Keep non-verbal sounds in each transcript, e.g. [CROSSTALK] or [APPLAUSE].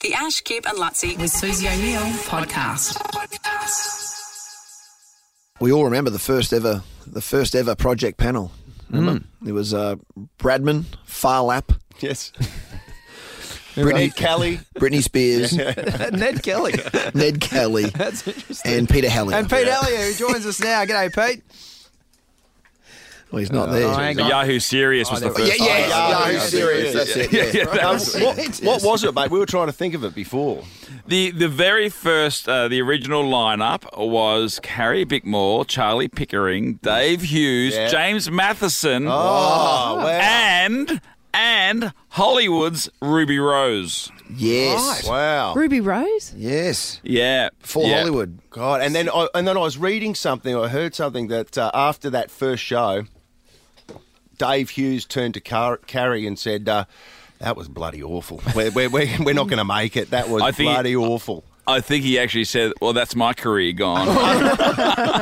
The Ash, Kip and Luttsy with Susie O'Neill podcast. We all remember the first ever, the first ever project panel. Remember? It was uh, Bradman, Phar Lap, Yes. [LAUGHS] Brittany Ned Kelly. Britney Spears, [LAUGHS] Ned Kelly. Ned Kelly, [LAUGHS] That's interesting. and Peter Helliar. And Pete Helliar, who joins us now. G'day, Pete. Well, he's not there. Oh, hang Yahoo Serious was the first. yeah, yeah, Oh, yeah, Yahoo Yahoo Serious. Serious. That's it. Yeah. Yeah, that Um, was- what, what was it, mate? We were trying to think of it before. the the very first, uh, the original lineup was Carrie Bickmore, Charlie Pickering, Dave Hughes, Yeah. James Matheson, Oh, wow. and and Hollywood's Ruby Rose. Yes. Wow. Ruby Rose? Yes. Yeah, For yeah. Hollywood. God, and then I, and then I was reading something. I heard something that uh, after that first show, Dave Hughes turned to Car- Carrie and said, uh, "That was bloody awful. We're we're, we're, we're not going to make it. That was think- bloody awful." I think he actually said, "Well, that's my career gone." [LAUGHS]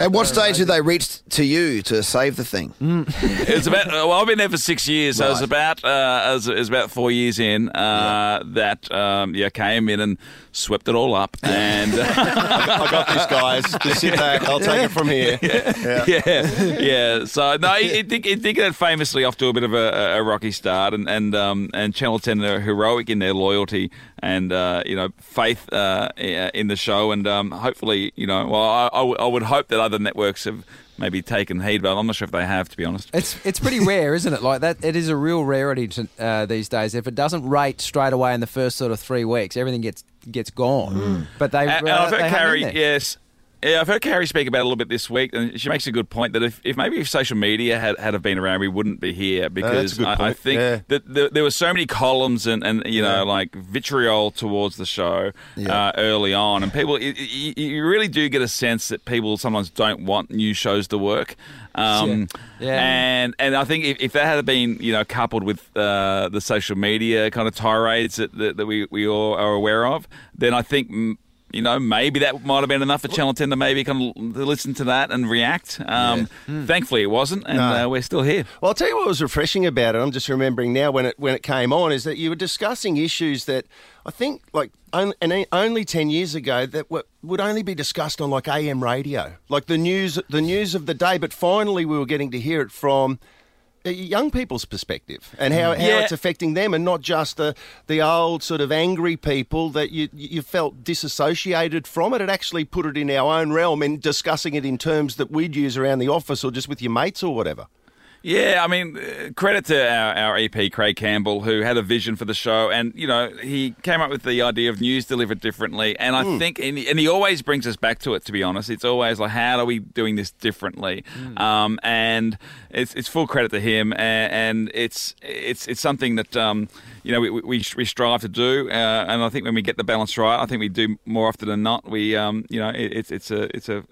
At what stage did they reach to you to save the thing? It's about. uh, Well, I've been there for six years, so it was about. Uh, it, was, it was about four years in uh, that um, yeah came in and swept it all up, and [LAUGHS] I got this, guys. Just sit back. I'll take it from here. [LAUGHS] yeah, yeah. So no, it, it, it did get famously off to a bit of a, a rocky start, and and um, and Channel Ten are heroic in their loyalty and uh, you know faith uh, in the show, and um, hopefully you know, well, I, I, w- I would hope that other networks have maybe taken heed, but I'm not sure if they have, to be honest. It's it's pretty rare, isn't it? Like that, it is a real rarity to, uh, these days. If it doesn't rate straight away in the first sort of three weeks, everything gets gets gone. But they, And, and uh, I've heard Carrie, yes. Yeah, I've heard Carrie speak about it a little bit this week, and she makes a good point that if, if maybe if social media had, had have been around, we wouldn't be here because good I, I think Yeah. that there, there were so many columns and, and you know like vitriol towards the show uh, early on, and people you, really do get a sense that people sometimes don't want new shows to work. Um, Yeah. Yeah. And and I think if, if that had been you know coupled with uh, the social media kind of tirades that, that, that we, we all are aware of, then I think you know maybe that might have been enough for Channel Ten to maybe kind of listen to that and react. Um, Thankfully, it wasn't, and No. uh, we're still here. Well, I'll tell you what was refreshing about it. I'm just remembering now when it when it came on is that you were discussing issues that I think like only, and only ten years ago that were, would only be discussed on like AM radio, like the news the news of the day. But finally, we were getting to hear it from. Young people's perspective and how, mm. how Yeah. it's affecting them, and not just the the old sort of angry people that you you felt disassociated from it. It actually put it in our own realm and discussing it in terms that we'd use around the office or just with your mates or whatever. Yeah, I mean, uh, credit to our, our EP, Craig Campbell, who had a vision for the show. And, you know, he came up with the idea of news delivered differently. And I think, and he, and he always brings us back to it, to be honest. It's always like, how are we doing this differently? Um, and it's, it's full credit to him. And, and it's, it's, it's something that, um, you know, we, we, we strive to do. Uh, and I think when we get the balance right, I think we do more often than not. We, um, you know, it, it's, it's, a, it's a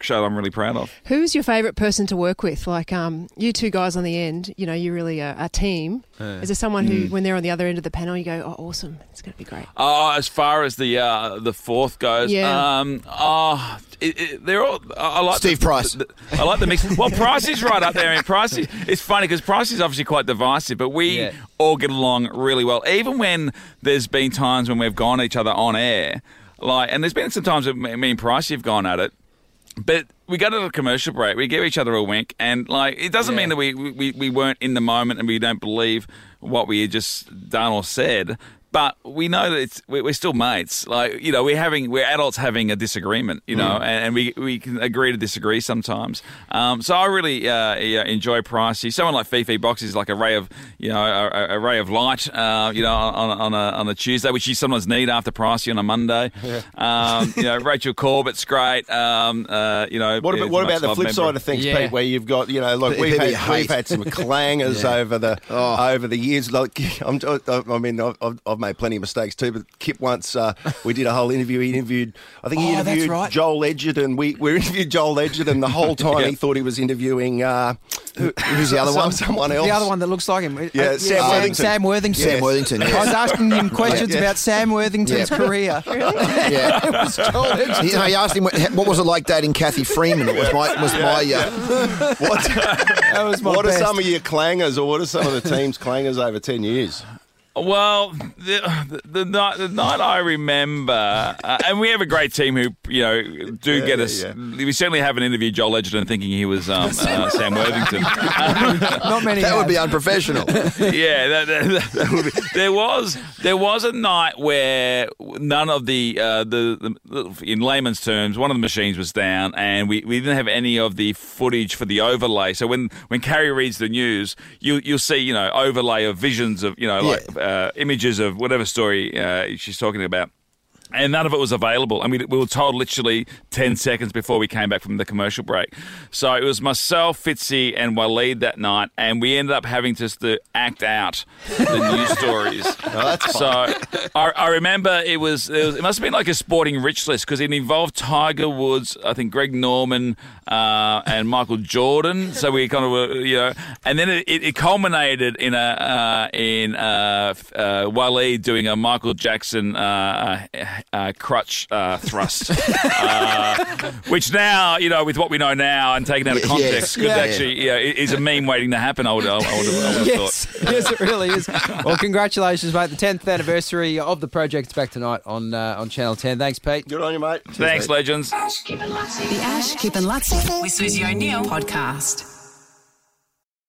show that I'm really proud of. Who's your favourite person to work with? Like um, you two guys on the end, you know, you're really a, a team. Is there someone who, when they're on the other end of the panel, you go, oh, awesome, it's going to be great? Oh, as far as the uh, the fourth goes, Yeah. um, oh, it, it, they're all. I I like Steve the- Price. the- the- I like the mix. Well, Price is right up there. I mean, Price. Is, it's funny because Price is obviously quite divisive, but we Yeah. all get along really well. Even when there's been times when we've gone at each other on air, like, and there's been some times that me me and Price have gone at it. But we go to the commercial break. We give each other a wink, and like it doesn't mean that we, we we weren't in the moment and we don't believe what we had just done or said. But we know that it's we're, we're still mates. Like you know, we're having we're adults having a disagreement. You know, and, and we we can agree to disagree sometimes. Um, so I really uh, yeah, enjoy Pricey. Someone like Fifi Box is like a ray of you know a, a- a ray of light. Uh, you know, on, on a on a Tuesday, which you sometimes need after Pricey on a Monday. Um, you know, [LAUGHS] Rachel Corbett's great. Um, uh, you know, What about, what about the flip member. side of things, Yeah. Pete? Where you've got you know, like People we've had, we've had some [LAUGHS] clangers over the over the years. Like [LAUGHS] I'm, I mean, I've, I've- I've made plenty of mistakes too. But Kip once uh, we did a whole interview. He interviewed, I think he Oh, interviewed right. Joel Edgerton. We we interviewed Joel Edgerton the whole [LAUGHS] time. He thought he was interviewing uh, who, Who's the other [LAUGHS] some- one? Someone else. The other one that looks like him. Uh, Yeah, Sam Worthington. Sam Worthington. Sam Worthington, I was asking him questions Yeah. about Sam Worthington's Yeah. career. [LAUGHS] Yeah. it was Joel Edgerton. You know, he asked him what, what was it like dating Cathy Freeman. It was my was my uh, What, That was my what are some of your clangers, or what are some of the team's clangers over ten years? Well, the, the, the night the night I remember, uh, and we have a great team who you know do get us. yeah. We certainly haven't interviewed Joel Edgerton thinking he was um, [LAUGHS] uh, Sam Worthington. [LAUGHS] Not many. That would be unprofessional. [LAUGHS] yeah, that, that, that would be, there was there was a night where none of the, uh, the the in layman's terms, one of the machines was down, and we, we didn't have any of the footage for the overlay. So when when Carrie reads the news, you you'll see you know overlay of visions of you know like uh, images of whatever story uh, she's talking about. And none of it was available. I mean, we were told literally 10 seconds before we came back from the commercial break. So it was myself, Fitzy, and Waleed that night, and we ended up having to, act out the news [LAUGHS] stories. so I, I remember it was, it was, it must have been like a sporting rich list because it involved Tiger Woods, I think Greg Norman, uh, and Michael Jordan. So we kind of were, you know, and then it, it, culminated in a uh, in uh, uh, Waleed doing a Michael Jackson uh, crutch uh, thrust, [LAUGHS] uh, which now you know with what we know now and taken out of context yes. could Yeah. actually yeah, i- is a meme waiting to happen. I would, I would, I would, I would have Yes, thought. [LAUGHS] yes, it really is. Well, congratulations, mate! The tenth anniversary of the project's back tonight on uh, on Channel Ten. Thanks, Pete. Good on you, mate. Thanks, legends. The Ash, Kip and Luttsy with Susie O'Neill podcast.